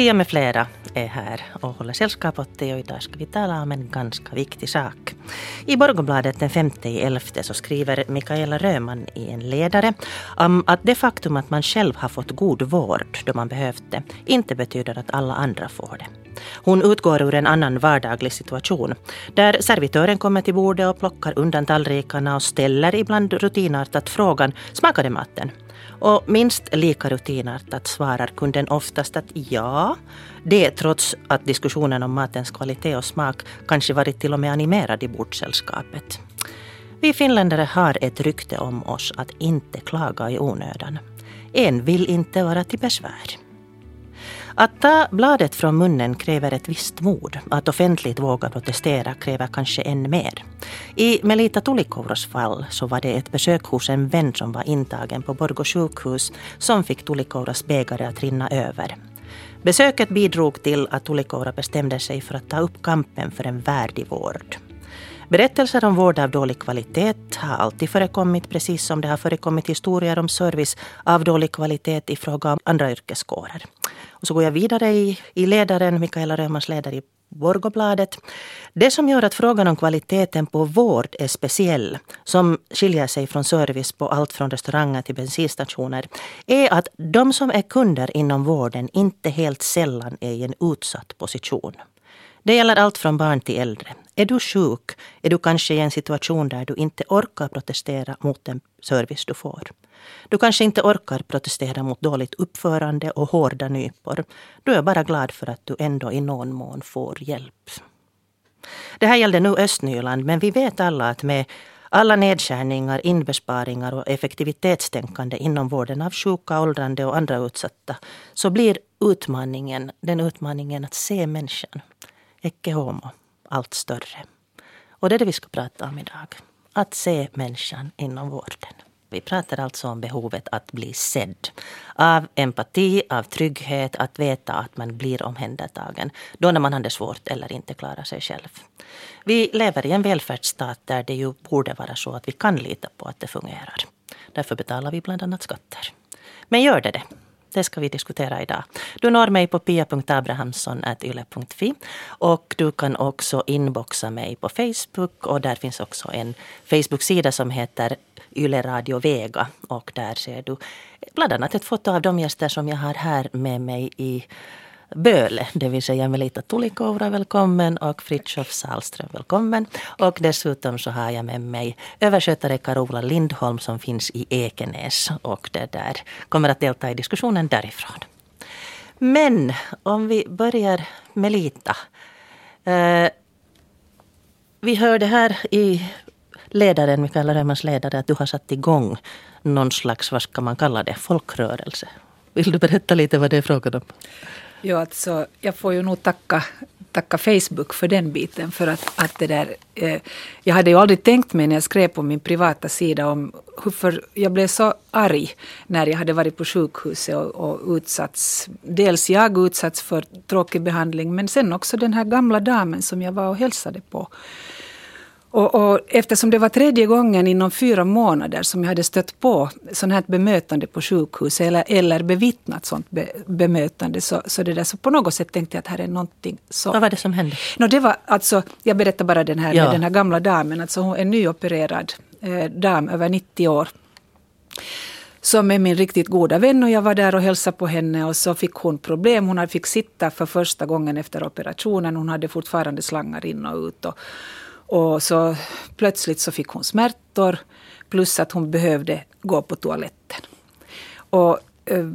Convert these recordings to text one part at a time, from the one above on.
Pia med flera är här och håller sällskap åt dig och idag ska vi tala om en ganska viktig sak. I Borgobladet den 5 elfte så skriver Mikaela Röman i en ledare om att det faktum att man själv har fått god vård då man behövt det inte betyder att alla andra får det. Hon utgår ur en annan vardaglig situation där servitören kommer till bordet och plockar undan tallrikarna och ställer ibland rutinartat frågan smakade maten?” Och minst lika rutinartat svarar kunden oftast att ja. Det trots att diskussionen om matens kvalitet och smak kanske varit till och med animerad i bordssällskapet. Vi finländare har ett rykte om oss att inte klaga i onödan. En vill inte vara till besvär. Att ta bladet från munnen kräver ett visst mod. Att offentligt våga protestera kräver kanske än mer. I Melita Tulikouros fall så var det ett besök hos en vän som var intagen på Borgå sjukhus som fick Tulikouras bägare att rinna över. Besöket bidrog till att Tulikoura bestämde sig för att ta upp kampen för en värdig vård. Berättelser om vård av dålig kvalitet har alltid förekommit precis som det har förekommit historier om service av dålig kvalitet i fråga om andra yrkeskårer. Och så går jag vidare i, i ledaren, Mikaela Römans ledare i Borgobladet. Det som gör att frågan om kvaliteten på vård är speciell, som skiljer sig från service på allt från restauranger till bensinstationer, är att de som är kunder inom vården inte helt sällan är i en utsatt position. Det gäller allt från barn till äldre. Är du sjuk är du kanske i en situation där du inte orkar protestera mot den service du får. Du kanske inte orkar protestera mot dåligt uppförande och hårda nypor. Du är bara glad för att du ändå i någon mån får hjälp. Det här gällde nu Östnyland, men vi vet alla att med alla nedskärningar, inbesparingar och effektivitetstänkande inom vården av sjuka, åldrande och andra utsatta så blir utmaningen, den utmaningen att se människan, ecce homo, allt större. Och det är det vi ska prata om idag. Att se människan inom vården. Vi pratar alltså om behovet att bli sedd. Av empati, av trygghet, att veta att man blir omhändertagen. Då när man har det svårt eller inte klarar sig själv. Vi lever i en välfärdsstat där det ju borde vara så att vi kan lita på att det fungerar. Därför betalar vi bland annat skatter. Men gör det det? Det ska vi diskutera idag. Du når mig på pia.abrahamsson.yle.fi och du kan också inboxa mig på Facebook och där finns också en Facebook-sida som heter Yle Radio Vega och där ser du bland annat ett foto av de gäster som jag har här med mig i Böle, det vill säga Melita Tulikoura, välkommen och Fritiof Salström, välkommen. Och dessutom så har jag med mig överskötare Carola Lindholm som finns i Ekenäs och det där kommer att delta i diskussionen därifrån. Men om vi börjar med Lita. Eh, vi hörde här i ledaren, Mikaela Römans ledare, att du har satt igång någon slags, vad ska man kalla det, folkrörelse. Vill du berätta lite vad det är frågan om? Ja, alltså, jag får ju nog tacka, tacka Facebook för den biten. För att, att det där, eh, jag hade ju aldrig tänkt mig när jag skrev på min privata sida om hur jag blev så arg när jag hade varit på sjukhuset och, och utsatts. Dels jag utsatts för tråkig behandling men sen också den här gamla damen som jag var och hälsade på. Och, och, eftersom det var tredje gången inom fyra månader som jag hade stött på sånt här bemötande på sjukhus eller, eller bevittnat sånt be, bemötande så, så, det där, så på något sätt tänkte jag att här är någonting så... Vad var det som hände? No, det var alltså, jag berättar bara den här, ja. den här gamla damen, alltså hon är en nyopererad eh, dam över 90 år som är min riktigt goda vän och jag var där och hälsade på henne och så fick hon problem. Hon fick sitta för första gången efter operationen. Hon hade fortfarande slangar in och ut. Och, och så plötsligt så fick hon smärtor plus att hon behövde gå på toaletten. Och eh,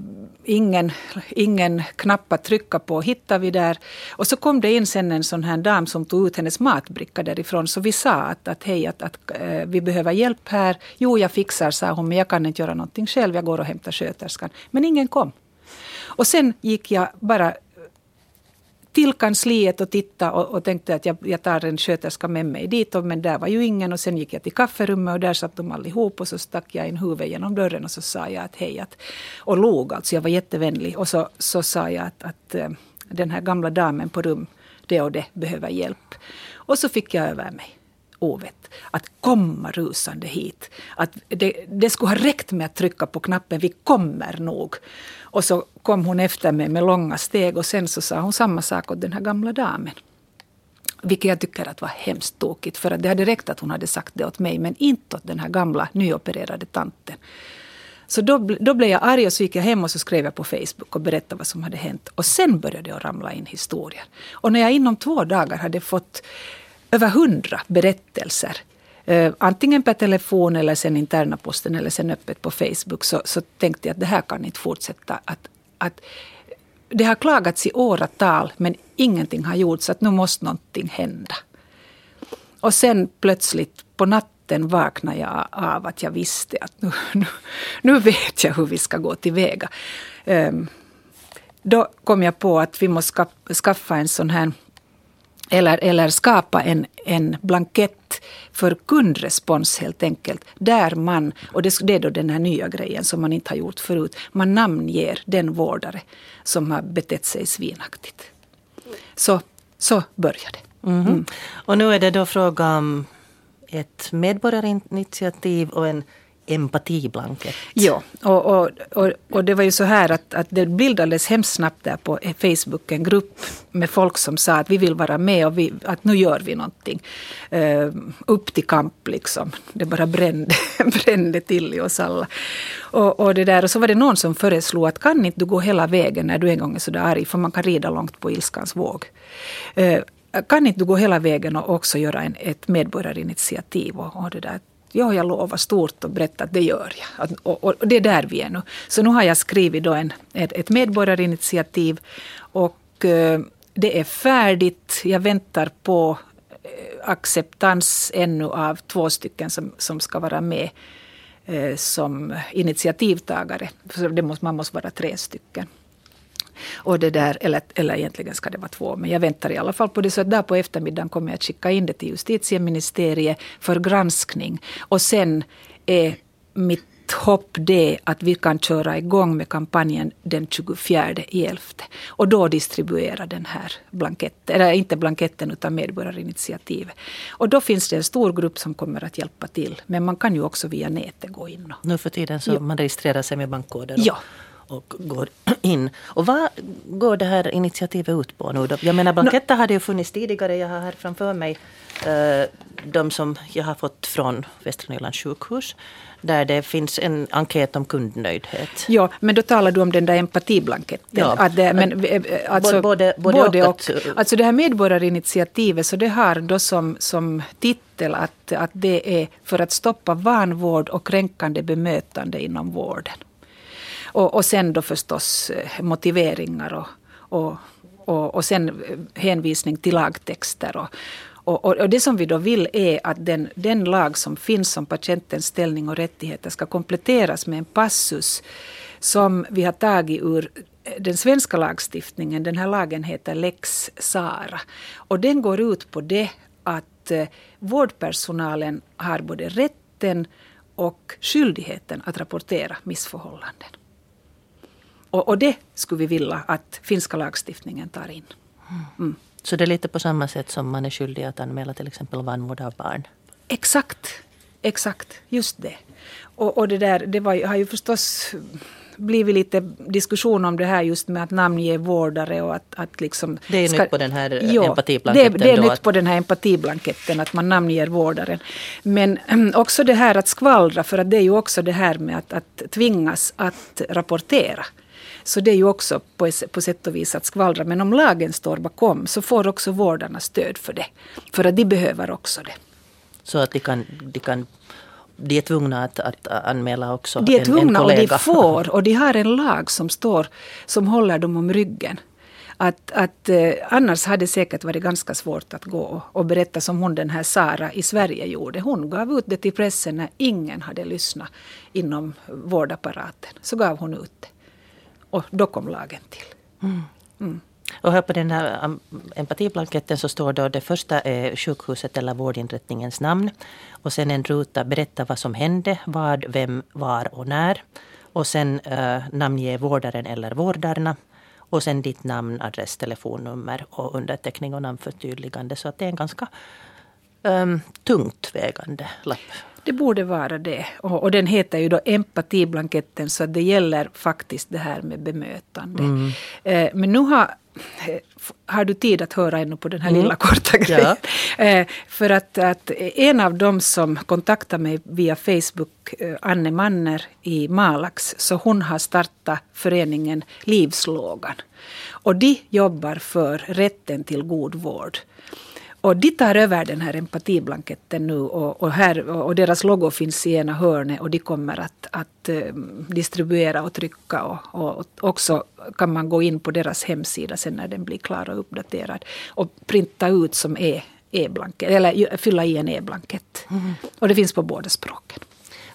ingen, ingen knapp att trycka på hittade vi där. Och så kom det in sen en sån här dam som tog ut hennes matbricka därifrån. Så vi sa att, att hej, att, att äh, vi behöver hjälp här. Jo, jag fixar, sa hon, men jag kan inte göra någonting själv. Jag går och hämtar sköterskan. Men ingen kom. Och sen gick jag bara till kansliet och tittade och, och tänkte att jag, jag tar en sköterska med mig dit. Och, men där var ju ingen och sen gick jag till kafferummet och där satt de allihop och så stack jag in huvudet genom dörren och så sa jag att hej. Att, och log alltså, jag var jättevänlig. Och så, så sa jag att, att eh, den här gamla damen på rum, det och det behöver hjälp. Och så fick jag över mig. ovett. Att komma rusande hit. Att det, det skulle ha räckt med att trycka på knappen, vi kommer nog. Och så kom hon efter mig med långa steg och sen så sa hon samma sak åt den här gamla damen. Vilket jag tycker att var hemskt tokigt. För att det hade räckt att hon hade sagt det åt mig men inte åt den här gamla nyopererade tanten. Så då, då blev jag arg och så gick jag hem och så skrev jag på Facebook och berättade vad som hade hänt. Och sen började det ramla in historier. Och när jag inom två dagar hade fått över hundra berättelser Eh, antingen per telefon eller sen interna posten eller sen öppet på Facebook så, så tänkte jag att det här kan inte fortsätta. Att, att det har klagats i åratal men ingenting har gjorts, att nu måste någonting hända. Och sen plötsligt på natten vaknade jag av att jag visste att nu, nu, nu vet jag hur vi ska gå tillväga. Um, då kom jag på att vi måste skaffa en sån här eller, eller skapa en, en blankett för kundrespons helt enkelt. Där man, och det, det är då den här nya grejen som man inte har gjort förut, man namnger den vårdare som har betett sig svinaktigt. Så, så började det. Mm. Mm. Och nu är det då fråga om ett medborgarinitiativ och en empatiblanket. Ja, och, och, och, och, det var ju så här att, att det bildades hemskt snabbt där på Facebook en grupp med folk som sa att vi vill vara med och vi, att nu gör vi någonting. Uh, upp till kamp liksom. Det bara brände, brände till i oss alla. Och, och, det där, och så var det någon som föreslog att kan inte du gå hela vägen när du en gång är sådär arg, för man kan rida långt på ilskans våg. Uh, kan inte du gå hela vägen och också göra en, ett medborgarinitiativ och, och det där Ja, jag lovar stort och brett att det gör jag. Och, och, och, det är där vi är nu. Så nu har jag skrivit då en, ett, ett medborgarinitiativ och eh, det är färdigt. Jag väntar på eh, acceptans ännu av två stycken som, som ska vara med eh, som initiativtagare. För det måste, man måste vara tre stycken. Och det där, eller, eller egentligen ska det vara två, men jag väntar i alla fall på det. Så att där på eftermiddagen kommer jag att skicka in det till justitieministeriet för granskning. Och sen är mitt hopp det att vi kan köra igång med kampanjen den 24 11. Och då distribuera den här blanketten, eller inte blanketten utan medborgarinitiativet. Och då finns det en stor grupp som kommer att hjälpa till. Men man kan ju också via nätet gå in. Och, nu för tiden så ja. man registrerar sig med bankkoder. Ja, och går in. Och vad går det här initiativet ut på nu då? Jag menar blanketter no. hade ju funnits tidigare. Jag har här framför mig uh, de som jag har fått från Västra Nylands sjukhus. Där det finns en enkät om kundnöjdhet. Ja, men då talar du om den där empatiblanketten. Ja. Att det, men, eh, alltså, både, både, både och. och. Alltså det här medborgarinitiativet, så det har då som, som titel att, att det är för att stoppa vanvård och kränkande bemötande inom vården. Och, och sen då förstås eh, motiveringar och, och, och, och sen eh, hänvisning till lagtexter. Och, och, och, det som vi då vill är att den, den lag som finns om patientens ställning och rättigheter ska kompletteras med en passus som vi har tagit ur eh, den svenska lagstiftningen. Den här lagen heter lex Sara. Och den går ut på det att vårdpersonalen har både rätten och skyldigheten att rapportera missförhållanden. Och, och, det skulle vi vilja att finska lagstiftningen tar in. Mm. Så det är lite på samma sätt som man är skyldig att anmäla till exempel vanvård av barn? Exakt, exakt, just det. Och, och det där det var, har ju förstås blivit lite diskussion om det här just med att namnge vårdare och att, att liksom... Det är ska, nytt på den här jo, empatiblanketten? Det, det är nytt att, på den här empatiblanketten att man namnger vårdaren. Men också det här att skvallra, för att det är ju också det här med att, att tvingas att rapportera. Så det är ju också på, på sätt och vis att skvallra. Men om lagen står bakom så får också vårdarna stöd för det. För att de behöver också det. Så att de kan, de kan de är tvungna att, att anmäla också De är tvungna en, en och de får. Och de har en lag som står som håller dem om ryggen. Att, att eh, annars hade det säkert varit ganska svårt att gå och, berätta som hon den här Sara i Sverige gjorde. Hon gav ut det till pressen när ingen hade lyssnat inom vårdapparaten. Så gav hon ut det. Och då kom lagen till. Mm. Mm. Och här på den här um, empatiblanketten så står då det första är sjukhuset eller vårdinrättningens namn. Och sen en ruta berätta vad som hände, vad, vem, var och när. Och sen uh, namnge vårdaren eller vårdarna. Och sen ditt namn, adress, telefonnummer och underteckning och namnförtydligande. Så att det är en ganska um, tungt vägande lapp. Det borde vara det. Och, och, den heter ju då empatiblanketten så det gäller faktiskt det här med bemötande. Mm. Eh, men nu har eh, har du tid att höra ännu på den här mm. lilla korta grejen? Ja. Eh, för att, att en av dem som kontaktade mig via Facebook, eh, Anne Manner i Malax, så hon har startat föreningen Livslågan. Och de jobbar för rätten till god vård. Och de tar över den här empatiblanketten nu och, och, här, och deras logo finns i ena hörnet och de kommer att, att um, distribuera och trycka och, och, också kan man gå in på deras hemsida sen när den blir klar och uppdaterad och printa ut som e-blankett, eller fylla i en e-blankett. Mm. Och det finns på båda språken.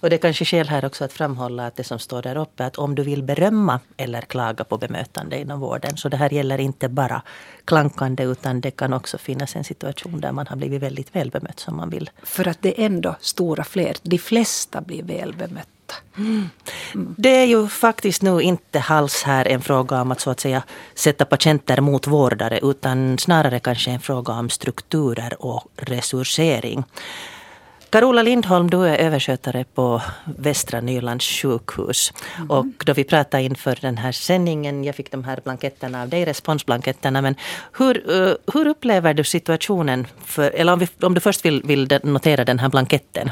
Och det är kanske skäl här också att framhålla att det som står där uppe att om du vill berömma eller klaga på bemötande inom vården. Så det här gäller inte bara klankande utan det kan också finnas en situation där man har blivit väldigt väl bemött som man vill. För att det är ändå stora fler, de flesta blir väl bemötta. Mm. Det är ju faktiskt nu inte alls här en fråga om att så att säga sätta patienter mot vårdare utan snarare kanske en fråga om strukturer och resursering. Carola Lindholm, du är överskötare på Västra Nylands sjukhus. Mm. Och då vi pratade inför den här sändningen, jag fick de här blanketterna av dig, responsblanketterna. Men hur, uh, hur upplever du situationen? För, eller om, vi, om du först vill, vill notera den här blanketten.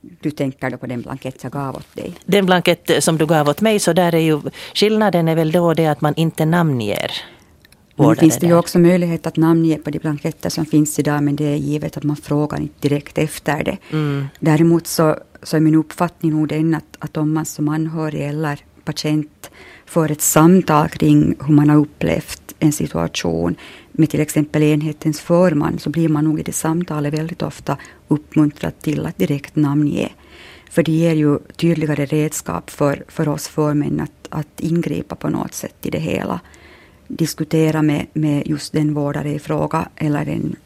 Du tänker då på den blankett jag gav åt dig? Den blankett som du gav åt mig, så där är ju skillnaden är väl då det att man inte namnger nu finns det ju också möjlighet att namnge på de blanketter som finns idag, men det är givet att man frågar inte direkt efter det. Mm. Däremot så, så är min uppfattning nog den att, att om man som anhörig eller patient får ett samtal kring hur man har upplevt en situation med till exempel enhetens förman, så blir man nog i det samtalet väldigt ofta uppmuntrad till att direkt namnge. För det ger ju tydligare redskap för, för oss förmän att, att ingripa på något sätt i det hela diskutera med, med just den vårdare i fråga eller en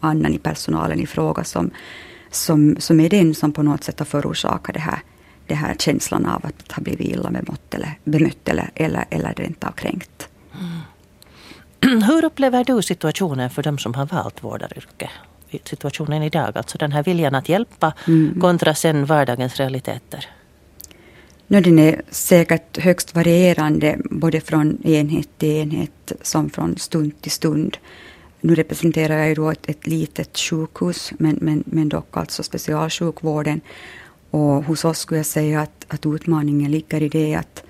annan i personalen i fråga som, som, som är den som på något sätt har förorsakat det här, det här känslan av att ha blivit illa bemött eller, bemött eller, eller, eller rent av kränkt. Mm. Hur upplever du situationen för de som har valt vårdaryrke? Situationen idag, alltså den här viljan att hjälpa mm. kontra sen vardagens realiteter. No, den är säkert högst varierande både från enhet till enhet som från stund till stund. Nu representerar jag ju då ett, ett litet sjukhus men, men, men dock alltså specialsjukvården. Och hos oss skulle jag säga att, att utmaningen ligger i det att,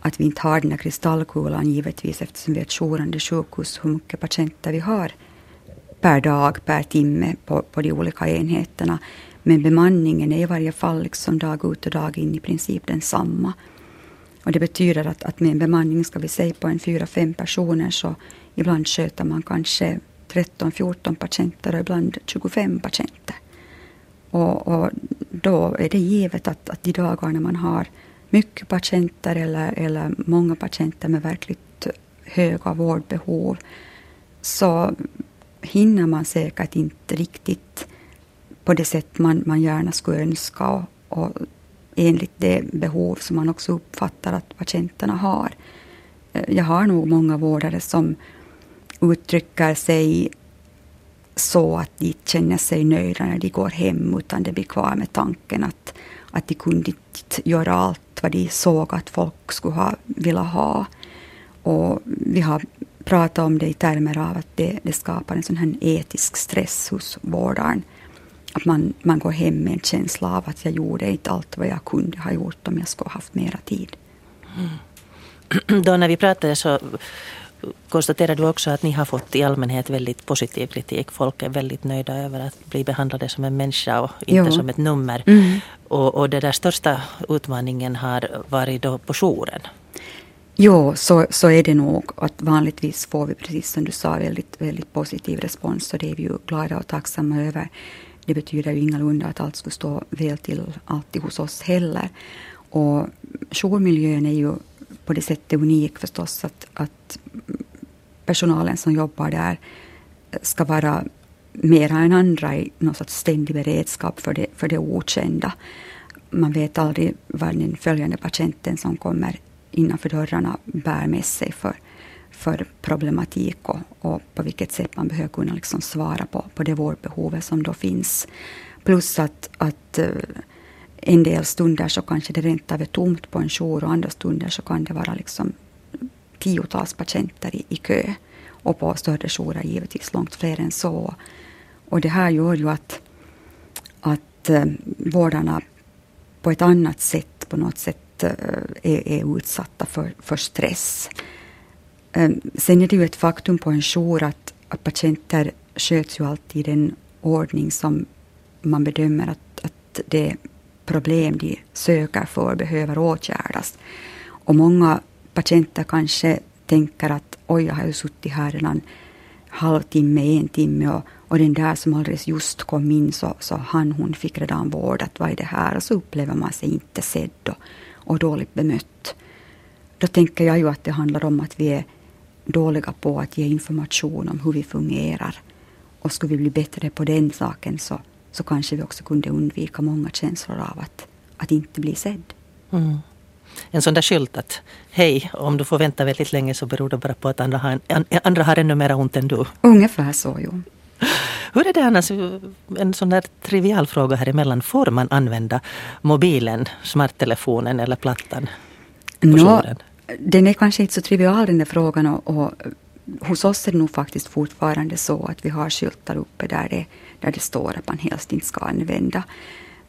att vi inte har den här kristallkulan givetvis eftersom vi är ett jourande sjukhus hur mycket patienter vi har per dag, per timme på, på de olika enheterna. Men bemanningen är i varje fall liksom dag ut och dag in i princip densamma. Och det betyder att, att med en bemanning, ska vi säga på en fyra, fem personer, så ibland sköter man kanske 13-14 patienter och ibland 25 patienter. Och, och, då är det givet att, att de dagar när man har mycket patienter eller, eller många patienter med verkligt höga vårdbehov så hinner man säkert inte riktigt på det sätt man, man gärna skulle önska och, och enligt det behov som man också uppfattar att patienterna har. Eh, jag har nog många vårdare som uttrycker sig så att de känner sig nöjda när de går hem, utan det blir kvar med tanken att, att de kunde inte göra allt vad de såg att folk skulle ha vilja ha. Och vi har pratat om det i termer av att det, det skapar en sån här etisk stress hos vårdaren att man, man går hem med en känsla av att jag gjorde inte allt vad jag kunde ha gjort om jag skulle haft mera tid. Mm. Då när vi pratade så konstaterade du också att ni har fått i allmänhet väldigt positiv kritik. Folk är väldigt nöjda över att bli behandlade som en människa och inte jo. som ett nummer. Mm. Och, och den där största utmaningen har varit då på jouren. Jo, så, så är det nog. Att vanligtvis får vi, precis som du sa, väldigt, väldigt positiv respons och det är vi ju glada och tacksamma över. Det betyder ju ingalunda att allt skulle stå väl till alltid hos oss heller. Och jourmiljön är ju på det sättet unik förstås att, att personalen som jobbar där ska vara mera än andra i någon sorts ständig beredskap för det, för det okända. Man vet aldrig vad den följande patienten som kommer innanför dörrarna bär med sig för, för problematik och, och, på vilket sätt man behöver kunna liksom svara på, på det vårdbehovet som då finns. Plus att, att eh, en del stunder så kanske det rent av är tomt på en jour och andra stunder så kan det vara liksom tiotals patienter i, i kö. Och på större jourer givetvis långt fler än så. Och det här gör ju att, att eh, vårdarna på ett annat sätt på något sätt eh, är, är utsatta för, för stress. Ehm, sen är det ju ett faktum på en jour att, att patienter sköts ju alltid i den ordning som man bedömer att, att det problem de söker för behöver åtgärdas. Och många patienter kanske tänker att oj, jag har ju suttit här redan halvtimme, en timme och, och den där som alldeles just kom in så, så han, hon fick redan vård. Att vad är det här? Och så upplever man sig inte sedd och, och dåligt bemött. Då tänker jag ju att det handlar om att vi är dåliga på att ge information om hur vi fungerar. Och skulle vi bli bättre på den saken så, så kanske vi också kunde undvika många känslor av att, att inte bli sedd. Mm en sån där skylt att hej, om du får vänta väldigt länge så beror det bara på att andra har, en, andra har ännu mera ont än du. Ungefär så, jo. Hur är det annars, en sån där trivial fråga här emellan, får man använda mobilen, smarttelefonen eller plattan? no, den är kanske inte så trivial den där frågan och, och hos oss är det nog faktiskt fortfarande så att vi har skyltar uppe där det, där det står att man helst inte ska använda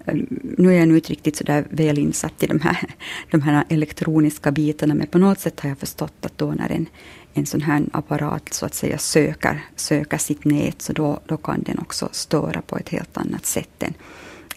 ehm, nu är jag nu inte riktigt så där väl insatt i de här, de här elektroniska bitarna, men på något sätt har jag förstått att då när en, en sån här apparat så att säga söker, söker sitt nät, så då, då kan den också störa på ett helt annat sätt än,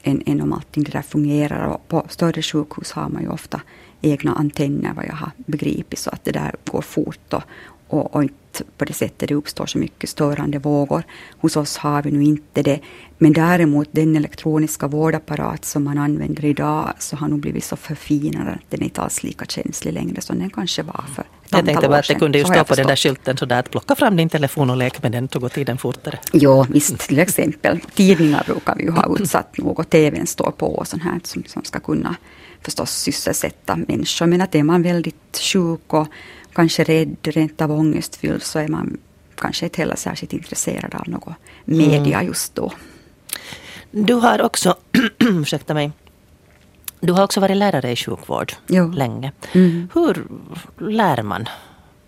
än, än om allting det där fungerar. Och på större sjukhus har man ju ofta egna antenner, vad jag har begripit, så att det där går fort och, och, och inte på det sättet det uppstår så mycket störande vågor. Hos oss har vi nu inte det. Men däremot den elektroniska vårdapparat som man använder idag så har nog blivit så förfinad att den inte alls lika känslig längre som den kanske var för ett Jag tänkte bara att det kunde ju stå på den där skylten sådär att plocka fram din telefon och lek med den så går tiden fortare. Jo, visst till exempel. Tidningar brukar vi ju ha utsatt nog och TVn står på och sånt här som, som ska kunna förstås sysselsätta människor. Men att är man väldigt sjuk och kanske rädd, rent av ångestfylld så är man kanske inte heller särskilt intresserad av något media mm. just då. Du har också, ursäkta mig, du har också varit lärare i sjukvård jo. länge. Mm. Hur lär man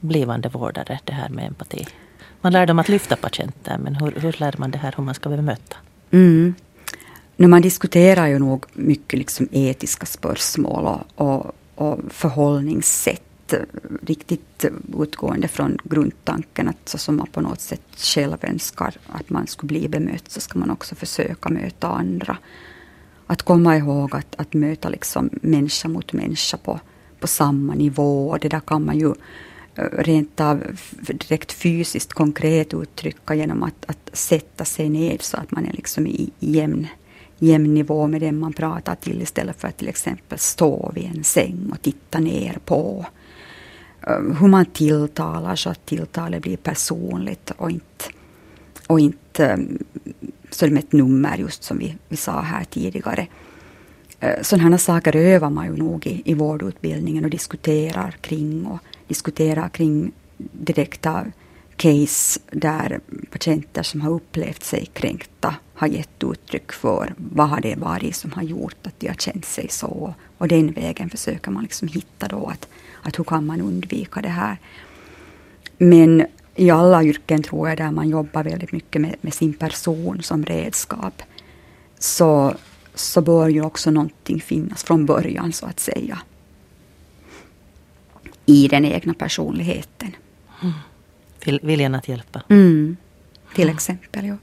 blivande vårdare det här med empati? Man lär dem att lyfta patienter, men hur, hur lär man det här hur man ska bemöta? Mm. Nu man diskuterar ju nog mycket liksom etiska spörsmål och, och, och förhållningssätt eh, riktigt utgående från grundtanken att så som man på något sätt själv önskar att man skulle bli bemött så ska man också försöka möta andra. Att komma ihåg att, att möta liksom människa mot människa på, på samma nivå. Det där kan man ju eh, rent av direkt fysiskt konkret uttrycka genom att, att sätta sig ner så att man är liksom i jämn, jämn nivå med den man pratar till istället för att till exempel stå vid en säng och titta ner på. Eh, hur man tilltalar så att tilltalet blir personligt och inte, och inte mm, som ett nummer just som vi, vi sa här tidigare. Eh, sådana sådana saker övar man ju nog i, i vårdutbildningen och diskuterar kring och diskuterar kring direkta case där patienter som har upplevt sig kränkta har gett uttryck för vad har det varit som har gjort att de har känt sig så. Och den vägen försöker man liksom hitta då att att hur kan man undvika det här. Men i alla yrken tror jag där man jobbar väldigt mycket med, med sin person som redskap så, så bör ju också någonting finnas från början så att säga. I den egna personligheten. Mm. Viljan att hjälpa. Mm. Till exempel, ja.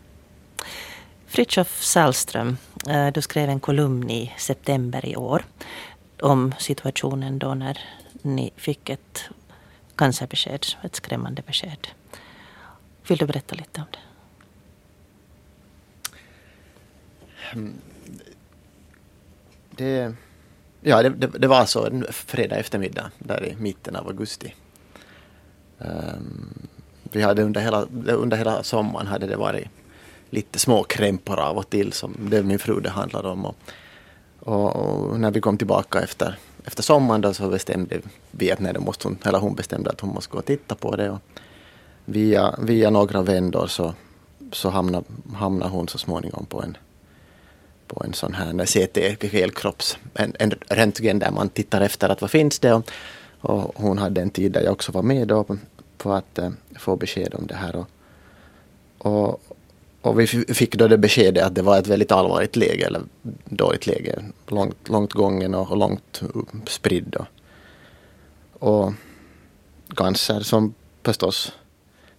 Fritjof Salström, eh, du skrev en kolumn i september i år om situationen då när ni fick ett cancerbesked, ett skrämmande besked. Vill du berätta lite om det? Mm. Det, ja, det, det, det var alltså en fredag eftermiddag där i mitten av augusti. Um, vi hade under hela, under hela sommaren hade det varit lite små krämpor av och till som det min fru det handlade om. Och, och, och, när vi kom tillbaka efter efter sommaren då så bestämde vi att nej, det måste hon, eller hon bestämde att hon måste gå och titta på det. Och via, via några vändor så, så hamnade, hamnade hon så småningom på en, på en sån här CT, helkropps, en, en röntgen där man tittar efter att vad finns det. Och, och hon hade en tid där jag också var med då på att eh, få besked om det här. Och, och, och vi fick då det beskedet att det var ett väldigt allvarligt läge, eller dåligt läge, långt, långt gången och långt spridd. Och, och cancer som förstås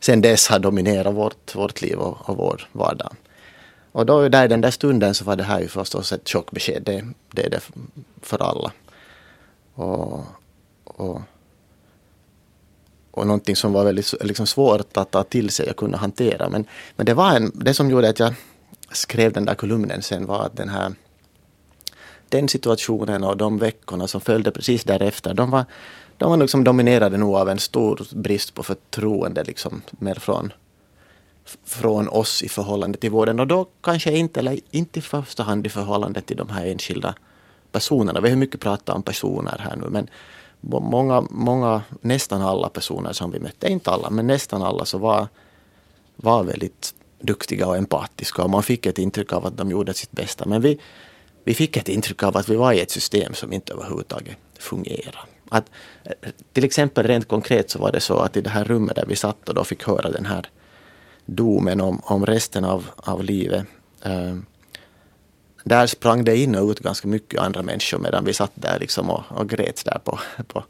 sen dess har dominerat vårt, vårt liv och, och vår vardag. Och då där i den där stunden så var det här ju förstås ett chockbesked. Det, det är det för alla. Och, och, och någonting som var väldigt liksom svårt att ta till sig och kunna hantera. Men, men det, var en, det som gjorde att jag skrev den där kolumnen sen var att den här den situationen och de veckorna som följde precis därefter, de var, de var liksom dominerade nog av en stor brist på förtroende liksom, mer från, från oss i förhållande till vården. Och då kanske inte, eller inte i första hand i förhållande till de här enskilda personerna. Vi har mycket pratat om personer här nu, men många, många, nästan alla personer som vi mötte, inte alla, men nästan alla, så var, var väldigt duktiga och empatiska och man fick ett intryck av att de gjorde sitt bästa. Men vi, vi fick ett intryck av att vi var i ett system som inte överhuvudtaget fungerade. Att, till exempel rent konkret så var det så att i det här rummet där vi satt och då fick höra den här domen om, om resten av, av livet. Eh, där sprang det in och ut ganska mycket andra människor medan vi satt där liksom och, och grät där på, på,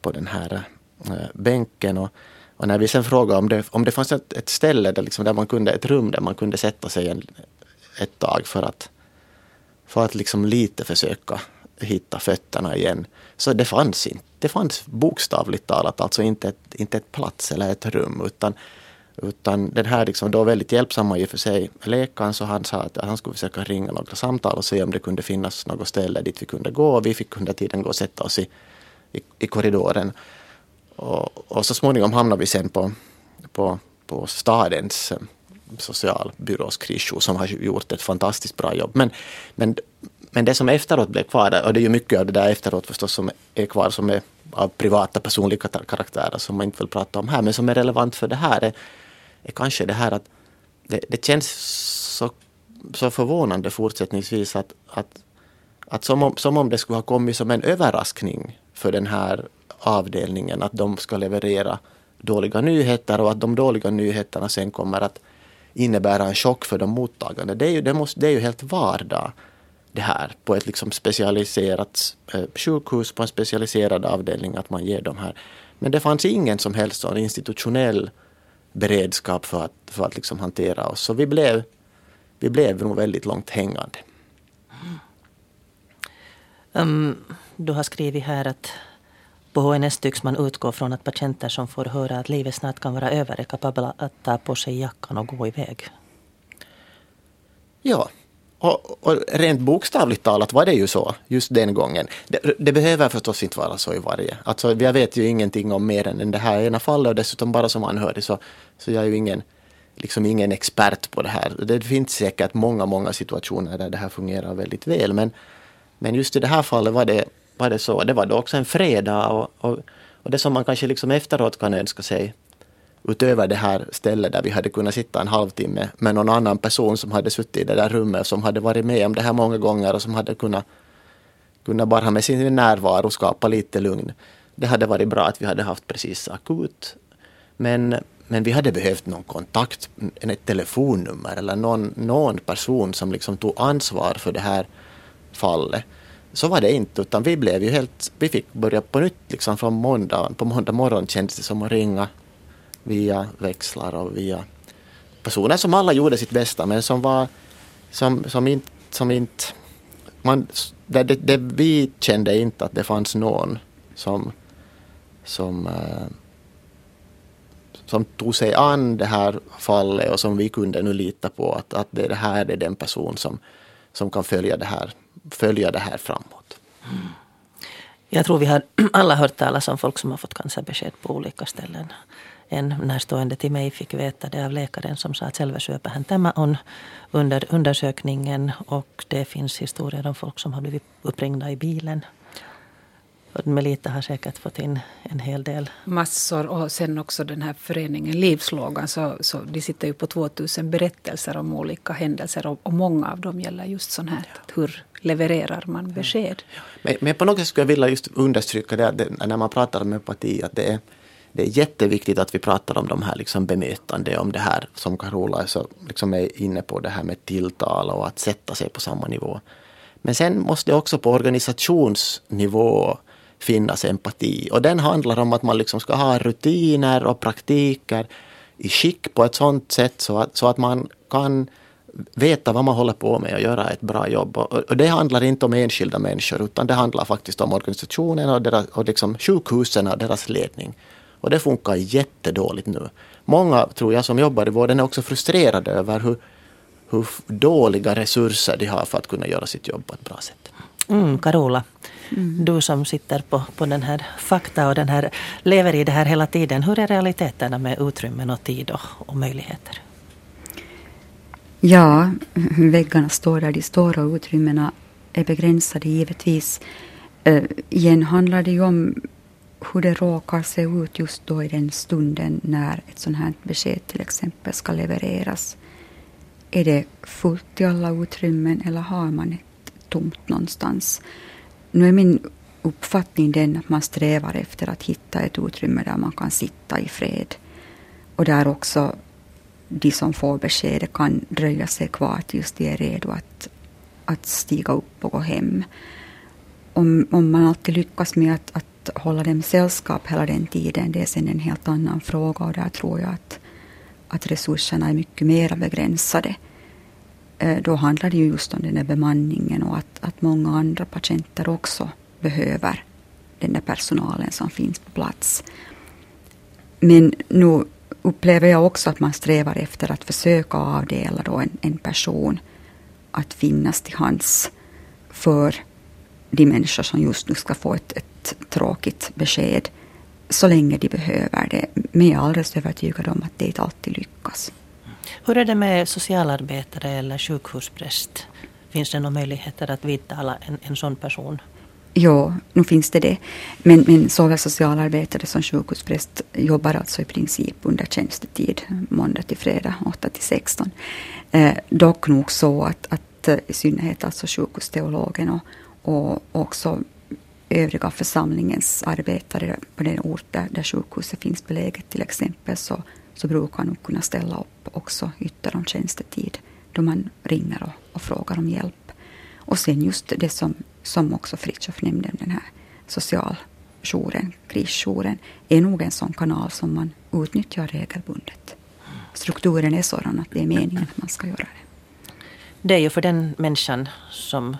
på den här äh, bänken. Och, och, när vi sen frågade om det, om det fanns ett, ett ställe där, liksom, där man kunde, ett rum där man kunde sätta sig en, ett tag för att, för att liksom lite försöka hitta fötterna igen. Så det fanns inte. Det fanns bokstavligt talat alltså inte ett, inte ett plats eller ett rum utan utan den här liksom då väldigt hjälpsamma i och för sig läkaren så han sa att han skulle försöka ringa några samtal och se om det kunde finnas något ställe dit vi kunde gå. Och vi fick under tiden gå och sätta oss i, i, i korridoren. Och, och, så småningom hamnade vi sen på, på, på stadens eh, socialbyrås krisjour som har gjort ett fantastiskt bra jobb. Men, men, men det som efteråt blev kvar, och det är ju mycket av det där efteråt förstås som är kvar som är av privata personliga karaktärer som man inte vill prata om här, men som är relevant för det här är, är kanske det här att det, det känns så, så förvånande fortsättningsvis att, att, att som, om, som om det skulle ha kommit som en överraskning för den här avdelningen att de ska leverera dåliga nyheter och att de dåliga nyheterna sen kommer att innebära en chock för de mottagande. Det är ju, det måste, det är ju helt vardag det här på ett liksom specialiserat eh, sjukhus, på en specialiserad avdelning, att man ger de här. Men det fanns ingen som helst sån institutionell beredskap för att, för att liksom hantera oss. Så vi blev, vi blev nog väldigt långt hängande. Um, du har skrivit här att på HNS tycks man utgå från att patienter som får höra att livet snart kan vara över är kapabla att ta på sig jackan och gå iväg. Ja, och, och, rent bokstavligt talat var det ju så just den gången. Det, det, behöver förstås inte vara så i varje. Alltså, jag vet ju ingenting om mer än det här ena fallet och dessutom bara som anhörig så, så jag är ju ingen, liksom ingen expert på det här. Det finns säkert många, många situationer där det här fungerar väldigt väl men, men just i det här fallet var det, var det så. Det var då också en fredag och, och, och det som man kanske liksom efteråt kan önska sig utöver det här stället där vi hade kunnat sitta en halvtimme med någon annan person som hade suttit i det där rummet som hade varit med om det här många gånger och som hade kunnat, kunnat bara med sin närvaro skapa lite lugn. Det hade varit bra att vi hade haft precis akut. Men, men vi hade behövt någon kontakt, ett telefonnummer eller någon, någon person som liksom tog ansvar för det här fallet. Så var det inte, utan vi blev ju helt, vi fick börja på nytt liksom från måndagen. på måndag morgon kändes det som att ringa via växlar och via personer som alla gjorde sitt bästa men som var som, som inte, som inte man, det, det, det, vi kände inte att det fanns någon som, som, uh, som tog sig an det här fallet och som vi kunde nu lita på att, att det, det här är den person som, som kan följa det här, följa det här framåt. Mm. Jag tror vi har alla hört talas om folk som har fått cancerbesked på olika ställen en närstående till mig fick veta det av läkaren som sa att selvä tämä on under undersökningen och det finns historier om folk som har blivit uppringda i bilen. Och Melita har säkert fått in en hel del. Massor och sen också den här föreningen Livslågan. Så, så de sitter ju på 2000 berättelser om olika händelser och, och många av dem gäller just sånt här. Att hur levererar man besked? Men, men på något sätt skulle jag vilja just understryka det, det när man pratar om empati att det är det är jätteviktigt att vi pratar om de här liksom bemötande, om det här som Carola så liksom är inne på, det här med tilltal och att sätta sig på samma nivå. Men sen måste det också på organisationsnivå finnas empati. Och den handlar om att man liksom ska ha rutiner och praktiker i skick på ett sådant sätt så att, så att man kan veta vad man håller på med och göra ett bra jobb. Och, och det handlar inte om enskilda människor utan det handlar faktiskt om organisationen och, deras, och liksom sjukhusen och deras ledning. Och det funkar jättedåligt nu. Många, tror jag, som jobbar i vården är också frustrerade över hur, hur dåliga resurser de har för att kunna göra sitt jobb på ett bra sätt. Mm, Carola, mm. du som sitter på, på den här fakta och den här, lever i det här hela tiden. Hur är realiteterna med utrymmen och tid och, och möjligheter? Ja, väggarna står där de står och utrymmena är begränsade givetvis. Uh, igen handlar det ju om hur det råkar se ut just då i den stunden när ett sådant här besked till exempel ska levereras. Är det fullt i alla utrymmen eller har man ett tomt någonstans? Nu är min uppfattning den att man strävar efter att hitta ett utrymme där man kan sitta i fred och där också de som får beskedet kan dröja sig kvar tills de är redo att, att stiga upp och gå hem. Om, om man alltid lyckas med att, att hålla dem sällskap hela den tiden, det är sen en helt annan fråga och där tror jag att, att resurserna är mycket mer begränsade. Eh, då handlar det ju just om den där bemanningen och att, att många andra patienter också behöver den där personalen som finns på plats. Men nu upplever jag också att man strävar efter att försöka avdela då en, en person att finnas till hands för de människor som just nu ska få ett, ett tråkigt besked så länge de behöver det. Men jag är alldeles övertygad om att det inte alltid lyckas. Hur är det med socialarbetare eller sjukhuspräst? Finns det några möjligheter att vidtala en, en sån person? Ja, nu finns det det. Men, men såväl socialarbetare som sjukhuspräst jobbar alltså i princip under tjänstetid, måndag till fredag, 8 till 16. Eh, dock nog så att, att eh, i synnerhet alltså sjukhusteologen och, och också övriga församlingens arbetare på den ort där, där sjukhuset finns beläget till exempel så, så brukar nog kunna ställa upp också ytter om tjänstetid då man ringer och, och frågar om hjälp. Och sen just det som, som också Fritiof nämnde, den här socialjouren, krisjouren, är nog en sån kanal som man utnyttjar regelbundet. Strukturen är sådan att det är meningen att man ska göra det. Det är ju för den människan som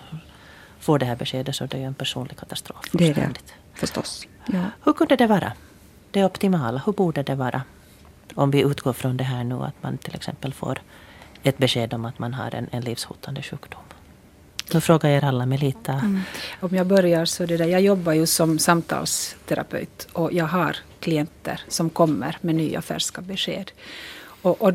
får det här beskedet så det är ju en personlig katastrof. Det är det förstås. Ja. Hur kunde det vara? Det optimala, hur borde det vara? Om vi utgår från det här nu att man till exempel får ett besked om att man har en, en livshotande sjukdom. Nu frågar jag er alla Melita. Mm. Om jag börjar så det där, jag jobbar ju som samtalsterapeut och jag har klienter som kommer med nya färska besked. Och, och